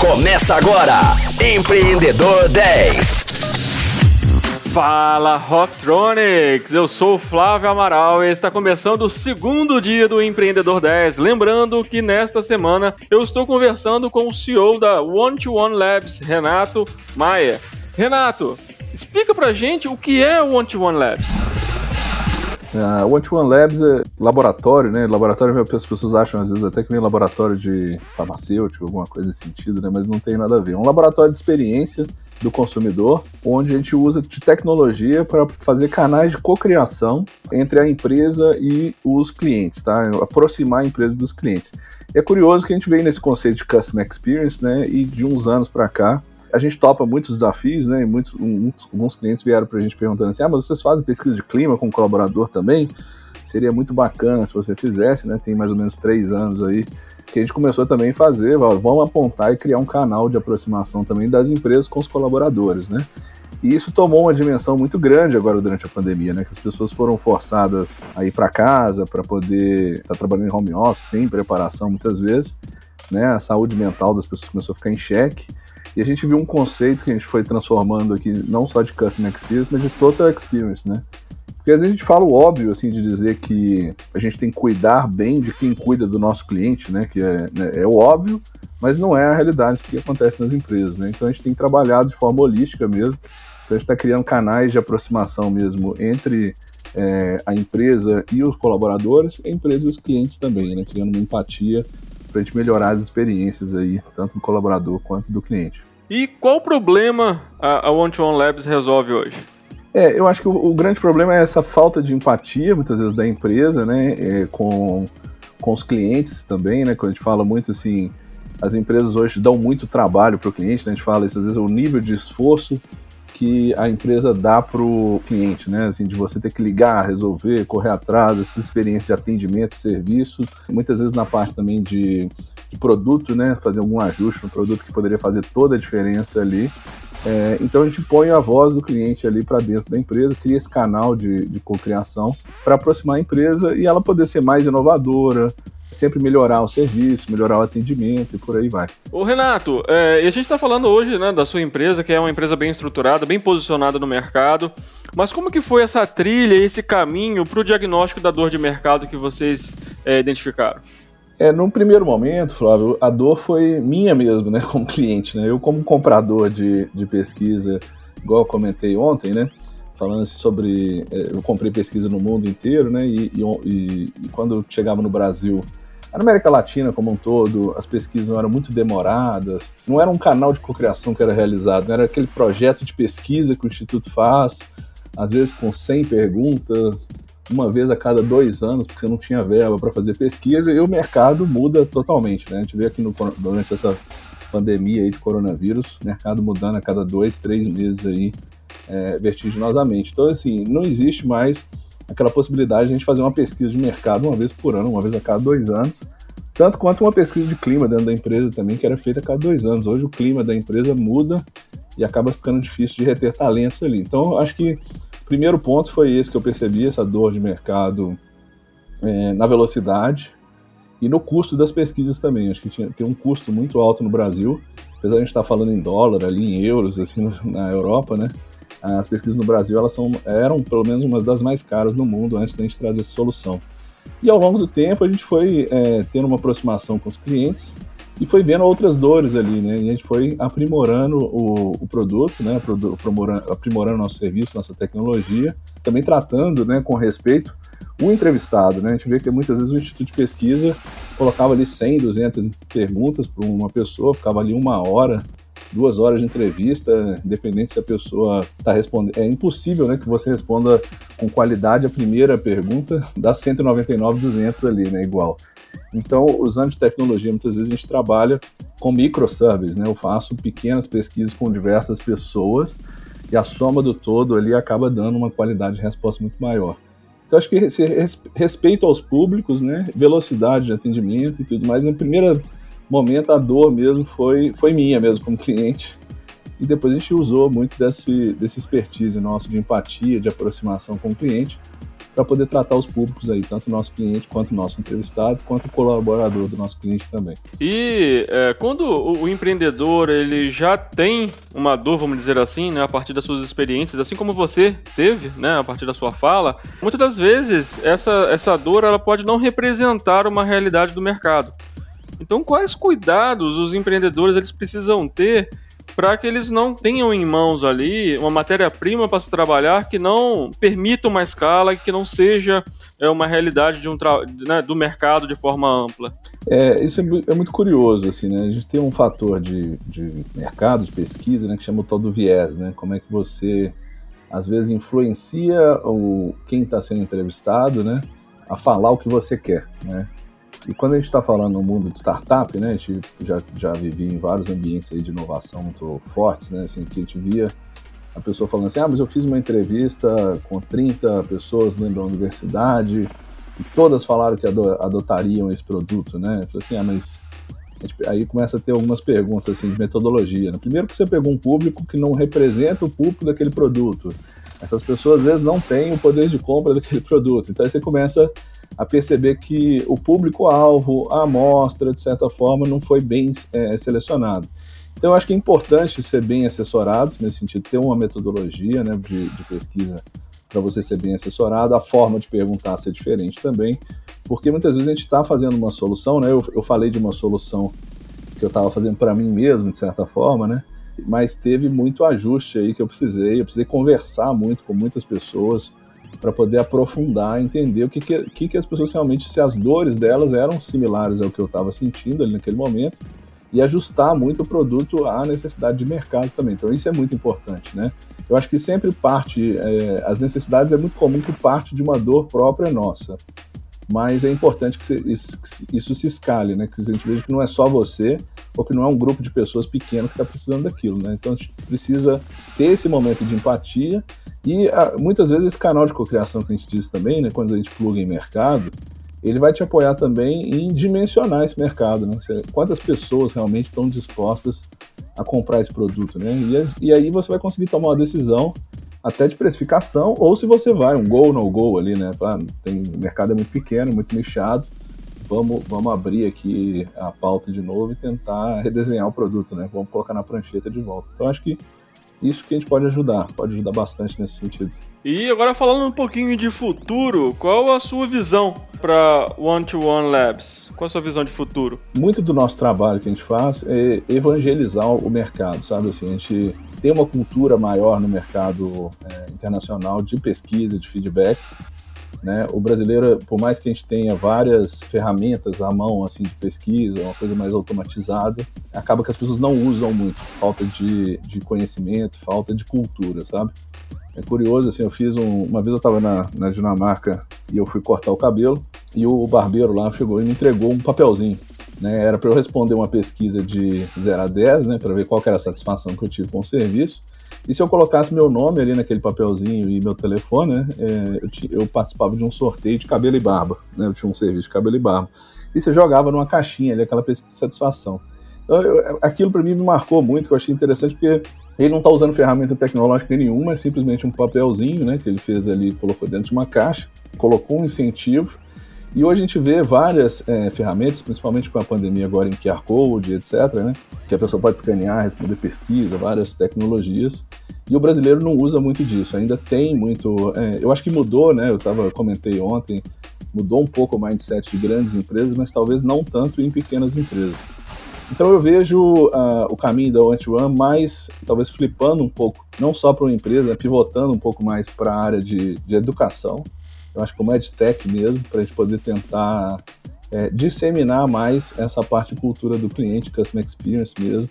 Começa agora, Empreendedor 10. Fala Rocktronics, eu sou o Flávio Amaral e está começando o segundo dia do Empreendedor 10. Lembrando que nesta semana eu estou conversando com o CEO da One to One Labs, Renato Maia. Renato, explica pra gente o que é o One to One Labs. A uh, One to One Labs é laboratório, né? Laboratório, as pessoas acham às vezes até que vem laboratório de farmacêutico, alguma coisa nesse sentido, né? Mas não tem nada a ver. É um laboratório de experiência do consumidor, onde a gente usa de tecnologia para fazer canais de cocriação entre a empresa e os clientes, tá? Aproximar a empresa dos clientes. E é curioso que a gente vem nesse conceito de Customer Experience, né? E de uns anos para cá, a gente topa muitos desafios, né? E muitos, alguns clientes vieram para a gente perguntando assim: ah, mas vocês fazem pesquisa de clima com colaborador também? Seria muito bacana se você fizesse, né? Tem mais ou menos três anos aí que a gente começou também a fazer, vamos apontar e criar um canal de aproximação também das empresas com os colaboradores, né? E isso tomou uma dimensão muito grande agora durante a pandemia, né? Que as pessoas foram forçadas a ir para casa para poder estar tá trabalhando em home office, sem preparação muitas vezes, né? A saúde mental das pessoas começou a ficar em xeque. E a gente viu um conceito que a gente foi transformando aqui, não só de Customer Experience, mas de Total Experience, né? Porque às vezes a gente fala o óbvio, assim, de dizer que a gente tem que cuidar bem de quem cuida do nosso cliente, né? Que é, né, é o óbvio, mas não é a realidade que acontece nas empresas, né? Então a gente tem trabalhado de forma holística mesmo. Então a gente está criando canais de aproximação mesmo entre é, a empresa e os colaboradores, a empresa e os clientes também, né? Criando uma empatia para a gente melhorar as experiências aí, tanto do colaborador quanto do cliente. E qual problema a One to One Labs resolve hoje? É, eu acho que o, o, grande problema é essa falta de empatia, muitas vezes, da empresa, né, é, com, com os clientes também, né, quando a gente fala muito assim, as empresas hoje dão muito trabalho para o cliente, né, a gente fala isso, às vezes, o nível de esforço que a empresa dá para o cliente, né? Assim, de você ter que ligar, resolver, correr atrás, essa experiência de atendimento, serviço, muitas vezes na parte também de, de produto, né? Fazer algum ajuste no produto que poderia fazer toda a diferença ali. É, então a gente põe a voz do cliente ali para dentro da empresa, cria esse canal de, de cocriação para aproximar a empresa e ela poder ser mais inovadora, sempre melhorar o serviço, melhorar o atendimento e por aí vai. Ô Renato, é, e a gente está falando hoje né, da sua empresa, que é uma empresa bem estruturada, bem posicionada no mercado, mas como que foi essa trilha, esse caminho para o diagnóstico da dor de mercado que vocês é, identificaram? É, num primeiro momento, Flávio, a dor foi minha mesmo, né, como cliente, né? Eu como comprador de, de pesquisa, igual eu comentei ontem, né? falando assim sobre. É, eu comprei pesquisa no mundo inteiro, né? E, e, e, quando chegava no Brasil, na América Latina como um todo, as pesquisas não eram muito demoradas, não era um canal de cocriação que era realizado, não era aquele projeto de pesquisa que o Instituto faz, às vezes com 100 perguntas, uma vez a cada dois anos, porque você não tinha verba para fazer pesquisa, e o mercado muda totalmente, né? A gente vê aqui no, durante essa pandemia aí de coronavírus, mercado mudando a cada dois, três meses aí, é, vertiginosamente. Então, assim, não existe mais aquela possibilidade de a gente fazer uma pesquisa de mercado uma vez por ano, uma vez a cada dois anos, tanto quanto uma pesquisa de clima dentro da empresa também, que era feita a cada dois anos. Hoje o clima da empresa muda e acaba ficando difícil de reter talentos ali. Então, acho que o primeiro ponto foi esse que eu percebi, essa dor de mercado é, na velocidade e no custo das pesquisas também. Acho que tinha, tem um custo muito alto no Brasil, apesar de a gente estar falando em dólar ali, em euros, assim, na Europa, né? As pesquisas no Brasil elas são, eram pelo menos uma das mais caras no mundo antes da gente trazer essa solução. E ao longo do tempo a gente foi é, tendo uma aproximação com os clientes e foi vendo outras dores ali, né? E a gente foi aprimorando o, o produto, né? Aprimorando, aprimorando nosso serviço, nossa tecnologia, também tratando, né, com respeito o entrevistado, né? A gente vê que muitas vezes o Instituto de Pesquisa colocava ali 100, 200 perguntas para uma pessoa, ficava ali uma hora duas horas de entrevista, independente se a pessoa está respondendo. É impossível né, que você responda com qualidade a primeira pergunta das 199, 200 ali, né, igual. Então, usando tecnologia, muitas vezes a gente trabalha com microservices, né? Eu faço pequenas pesquisas com diversas pessoas e a soma do todo ali acaba dando uma qualidade de resposta muito maior. Então, acho que esse respeito aos públicos, né? Velocidade de atendimento e tudo mais, a primeira momento a dor mesmo foi, foi minha mesmo como cliente. E depois a gente usou muito desse, desse expertise nosso de empatia, de aproximação com o cliente, para poder tratar os públicos aí, tanto o nosso cliente quanto o nosso entrevistado, quanto o colaborador do nosso cliente também. E é, quando o, empreendedor ele já tem uma dor, vamos dizer assim, né, a partir das suas experiências, assim como você teve, né, a partir da sua fala, muitas das vezes essa, essa dor ela pode não representar uma realidade do mercado. Então, quais cuidados os empreendedores eles precisam ter para que eles não tenham em mãos ali uma matéria-prima para se trabalhar que não permita uma escala, que não seja é, uma realidade de um né, do mercado de forma ampla. É, isso é, é, muito curioso, assim, né? A gente tem um fator de, de mercado, de pesquisa, né, que chama o tal do viés, né? Como é que você, às vezes, influencia o, quem está sendo entrevistado, né? A falar o que você quer, né? E quando a gente está falando no mundo de startup, né, a gente já, já vivia em vários ambientes aí de inovação muito fortes, né, assim, que a gente via a pessoa falando assim, ah, mas eu fiz uma entrevista com 30 pessoas dentro da universidade e todas falaram que adotariam esse produto, né? Eu falei assim, ah, mas aí começa a ter algumas perguntas assim de metodologia. Né? Primeiro que você pegou um público que não representa o público daquele produto. Essas pessoas às vezes não têm o poder de compra daquele produto. Então aí você começa a perceber que o público-alvo, a amostra, de certa forma, não foi bem é, selecionado. Então, eu acho que é importante ser bem assessorado, nesse sentido, ter uma metodologia né, de, de pesquisa para você ser bem assessorado, a forma de perguntar ser diferente também, porque muitas vezes a gente está fazendo uma solução, né? Eu, eu falei de uma solução que eu estava fazendo para mim mesmo, de certa forma, né? Mas teve muito ajuste aí que eu precisei, eu precisei conversar muito com muitas pessoas, para poder aprofundar, entender o que, que, que, as pessoas realmente, se as dores delas eram similares ao que eu estava sentindo ali naquele momento, e ajustar muito o produto à necessidade de mercado também. Então isso é muito importante, né? Eu acho que sempre parte, é, as necessidades é muito comum que parte de uma dor própria nossa, mas é importante que, isso, que isso, se escale, né? Que a gente veja que não é só você, ou que não é um grupo de pessoas pequeno que está precisando daquilo, né? Então a gente precisa ter esse momento de empatia e a, ah, muitas vezes esse canal de cocriação que a gente diz também, né, quando a gente pluga em mercado, ele vai te apoiar também em dimensionar esse mercado, né? Quantas pessoas realmente estão dispostas a comprar esse produto, né? E, e aí você vai conseguir tomar uma decisão até de precificação, ou se você vai um gol no gol ali, né? Tem, o mercado é muito pequeno, muito nichado, vamos, vamos abrir aqui a pauta de novo e tentar redesenhar o produto, né? Vamos colocar na prancheta de volta. Então acho que isso que a gente pode ajudar, pode ajudar bastante nesse sentido. E agora falando um pouquinho de futuro, qual a sua visão para One to One Labs? Qual a sua visão de futuro? Muito do nosso trabalho que a gente faz é evangelizar o mercado, sabe? Assim, a gente tem uma cultura maior no mercado é, internacional de pesquisa, de feedback, né? O brasileiro, por mais que a gente tenha várias ferramentas à mão assim de pesquisa, uma coisa mais automatizada, acaba que as pessoas não usam muito, falta de, de conhecimento, falta de cultura, sabe? É curioso, assim, eu fiz um, uma vez eu estava na, na Dinamarca e eu fui cortar o cabelo e o barbeiro lá chegou e me entregou um papelzinho. Né, era para eu responder uma pesquisa de 0 a 10, né, para ver qual era a satisfação que eu tive com o serviço. E se eu colocasse meu nome ali naquele papelzinho e meu telefone, né, é, eu, eu, participava de um sorteio de cabelo e barba, né, eu tinha um serviço de cabelo e barba. E você jogava numa caixinha ali, aquela pesquisa de satisfação. Então, eu, aquilo para mim me marcou muito, que eu achei interessante, porque ele não está usando ferramenta tecnológica nenhuma, é simplesmente um papelzinho, né, que ele fez ali, colocou dentro de uma caixa, colocou um incentivo, e hoje a gente vê várias é, ferramentas, principalmente com a pandemia agora em QR Code, etc., né? Que a pessoa pode escanear, responder pesquisa, várias tecnologias. E o brasileiro não usa muito disso. Ainda tem muito. É, eu acho que mudou, né? Eu tava, comentei ontem, mudou um pouco o mindset de grandes empresas, mas talvez não tanto em pequenas empresas. Então eu vejo uh, o caminho da One-to-One mais, talvez flipando um pouco, não só para uma empresa, pivotando um pouco mais para a área de, de educação, eu acho que como EdTech mesmo, para a gente poder tentar é, disseminar mais essa parte de cultura do cliente, Customer Experience mesmo,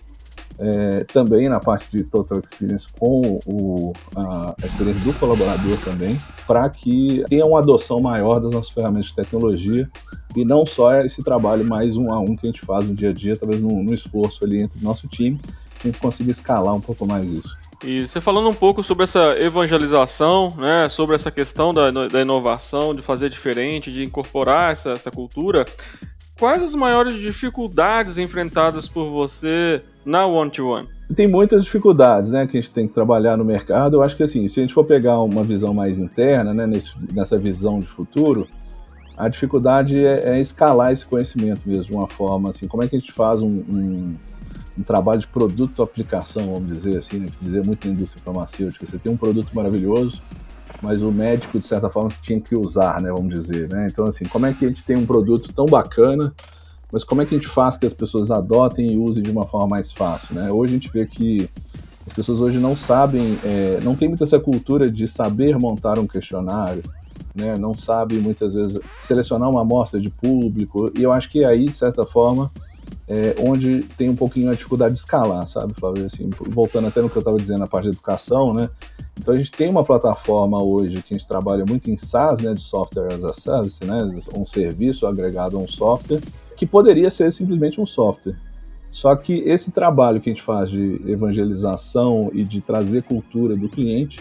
é, também na parte de Total Experience com o, a, a experiência do colaborador também, para que tenha uma adoção maior das nossas ferramentas de tecnologia e não só esse trabalho mais um a um que a gente faz no dia a dia, talvez no, no esforço ali entre o nosso time, a gente consiga escalar um pouco mais isso. E você falando um pouco sobre essa evangelização, né, sobre essa questão da, da inovação, de fazer diferente, de incorporar essa, essa cultura, quais as maiores dificuldades enfrentadas por você na One-to-One? tem muitas dificuldades, né, que a gente tem que trabalhar no mercado. Eu acho que assim, se a gente for pegar uma visão mais interna, né, nesse, nessa visão de futuro, a dificuldade é, é, escalar esse conhecimento mesmo de uma forma assim. Como é que a gente faz um, um, um trabalho de produto-aplicação, vamos dizer assim, né, dizer muito na indústria farmacêutica. Você tem um produto maravilhoso, mas o médico de certa forma tinha que usar, né, vamos dizer, né? Então assim, como é que a gente tem um produto tão bacana mas como é que a gente faz que as pessoas adotem e usem de uma forma mais fácil? Né? Hoje a gente vê que as pessoas hoje não sabem, é, não tem muita essa cultura de saber montar um questionário, né? não sabe muitas vezes selecionar uma amostra de público, e eu acho que aí, de certa forma, é, onde tem um pouquinho a dificuldade de escalar, sabe, Flávio? Assim, voltando até no que eu estava dizendo na parte de educação, né? Então a gente tem uma plataforma hoje que a gente trabalha muito em SaaS, né, de Software as a Service, né, um serviço agregado a um software, que poderia ser simplesmente um software. Só que esse trabalho que a gente faz de evangelização e de trazer cultura do cliente,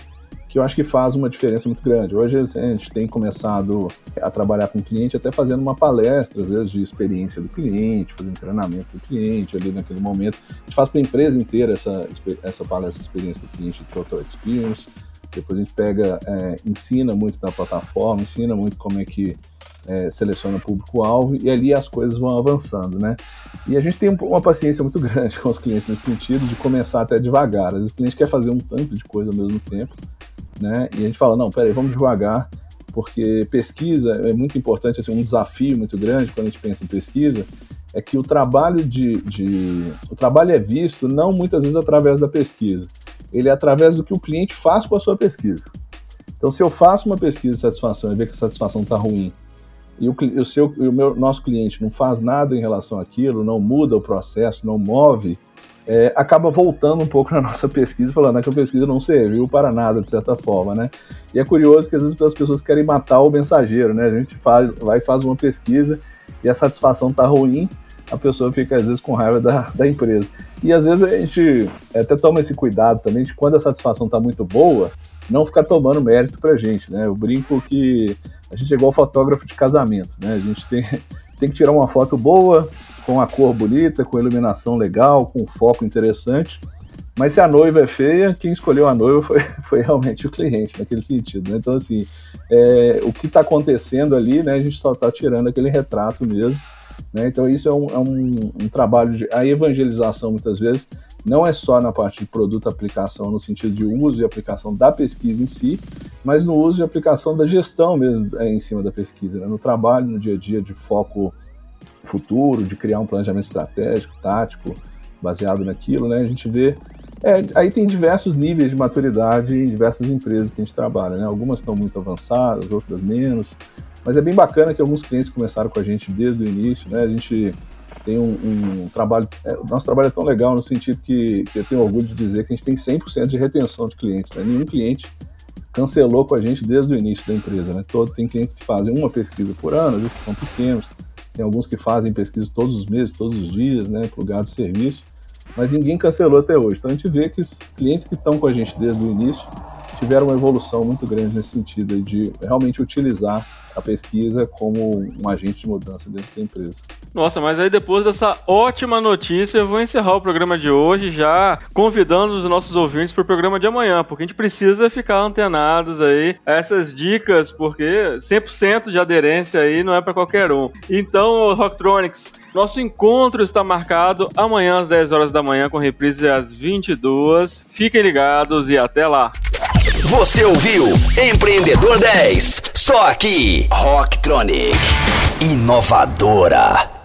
que eu acho que faz uma diferença muito grande. Hoje a gente tem começado a trabalhar com o cliente até fazendo uma palestra, às vezes, de experiência do cliente, fazendo treinamento do cliente ali naquele momento. A gente faz para a empresa inteira essa, essa palestra de experiência do cliente, Total Experience. Depois a gente pega, é, ensina muito da plataforma, ensina muito como é que é, seleciona público-alvo e ali as coisas vão avançando, né? E a gente tem uma paciência muito grande com os clientes nesse sentido, de começar até devagar. Às vezes o cliente quer fazer um tanto de coisa ao mesmo tempo, né? E a gente fala, não, peraí, vamos devagar, porque pesquisa é muito importante, assim, um desafio muito grande quando a gente pensa em pesquisa, é que o trabalho de, de o trabalho é visto não muitas vezes através da pesquisa, ele é através do que o cliente faz com a sua pesquisa. Então, se eu faço uma pesquisa de satisfação e ver que a satisfação está ruim e o, o, seu, o meu, nosso cliente não faz nada em relação àquilo, não muda o processo, não move, é, acaba voltando um pouco na nossa pesquisa, falando que a pesquisa não serviu para nada, de certa forma, né? E é curioso que às vezes as pessoas querem matar o mensageiro, né? A gente faz, vai e faz uma pesquisa e a satisfação está ruim, a pessoa fica às vezes com raiva da, da empresa. E às vezes a gente até toma esse cuidado também de quando a satisfação está muito boa, não ficar tomando mérito pra gente, né? Eu brinco que a gente é igual fotógrafo de casamentos, né? A gente tem, tem que tirar uma foto boa, com a cor bonita, com iluminação legal, com foco interessante. Mas se a noiva é feia, quem escolheu a noiva foi, foi realmente o cliente, naquele sentido. Né? Então, assim, é, o que está acontecendo ali, né, a gente só está tirando aquele retrato mesmo. Né? Então, isso é, um, é um, um, trabalho de. A evangelização, muitas vezes, não é só na parte de produto aplicação, no sentido de uso e aplicação da pesquisa em si, mas no uso e aplicação da gestão mesmo é, em cima da pesquisa, né? no trabalho, no dia a dia de foco futuro, de criar um planejamento estratégico, tático, baseado naquilo, né? A gente vê. É, aí tem diversos níveis de maturidade em diversas empresas que a gente trabalha, né? Algumas estão muito avançadas, outras menos. Mas é bem bacana que alguns clientes começaram com a gente desde o início, né? A gente tem um, um trabalho. É, nosso trabalho é tão legal no sentido que, que eu tenho orgulho de dizer que a gente tem 100% de retenção de clientes. Né? Nenhum cliente cancelou com a gente desde o início da empresa. Né? Todo, tem clientes que fazem uma pesquisa por ano, às vezes que são pequenos, tem alguns que fazem pesquisa todos os meses, todos os dias, né, plugados serviço, mas ninguém cancelou até hoje. Então a gente vê que os clientes que estão com a gente desde o início tiveram uma evolução muito grande nesse sentido de realmente utilizar a pesquisa como um agente de mudança dentro da empresa. Nossa, mas aí depois dessa ótima notícia, eu vou encerrar o programa de hoje já convidando os nossos ouvintes para o programa de amanhã, porque a gente precisa ficar antenados aí a essas dicas, porque 100% de aderência aí não é para qualquer um. Então, Rocktronics, nosso encontro está marcado amanhã às 10 horas da manhã com reprise às 22. Fiquem ligados e até lá. Você ouviu Empreendedor 10, só aqui, Rocktronic, inovadora.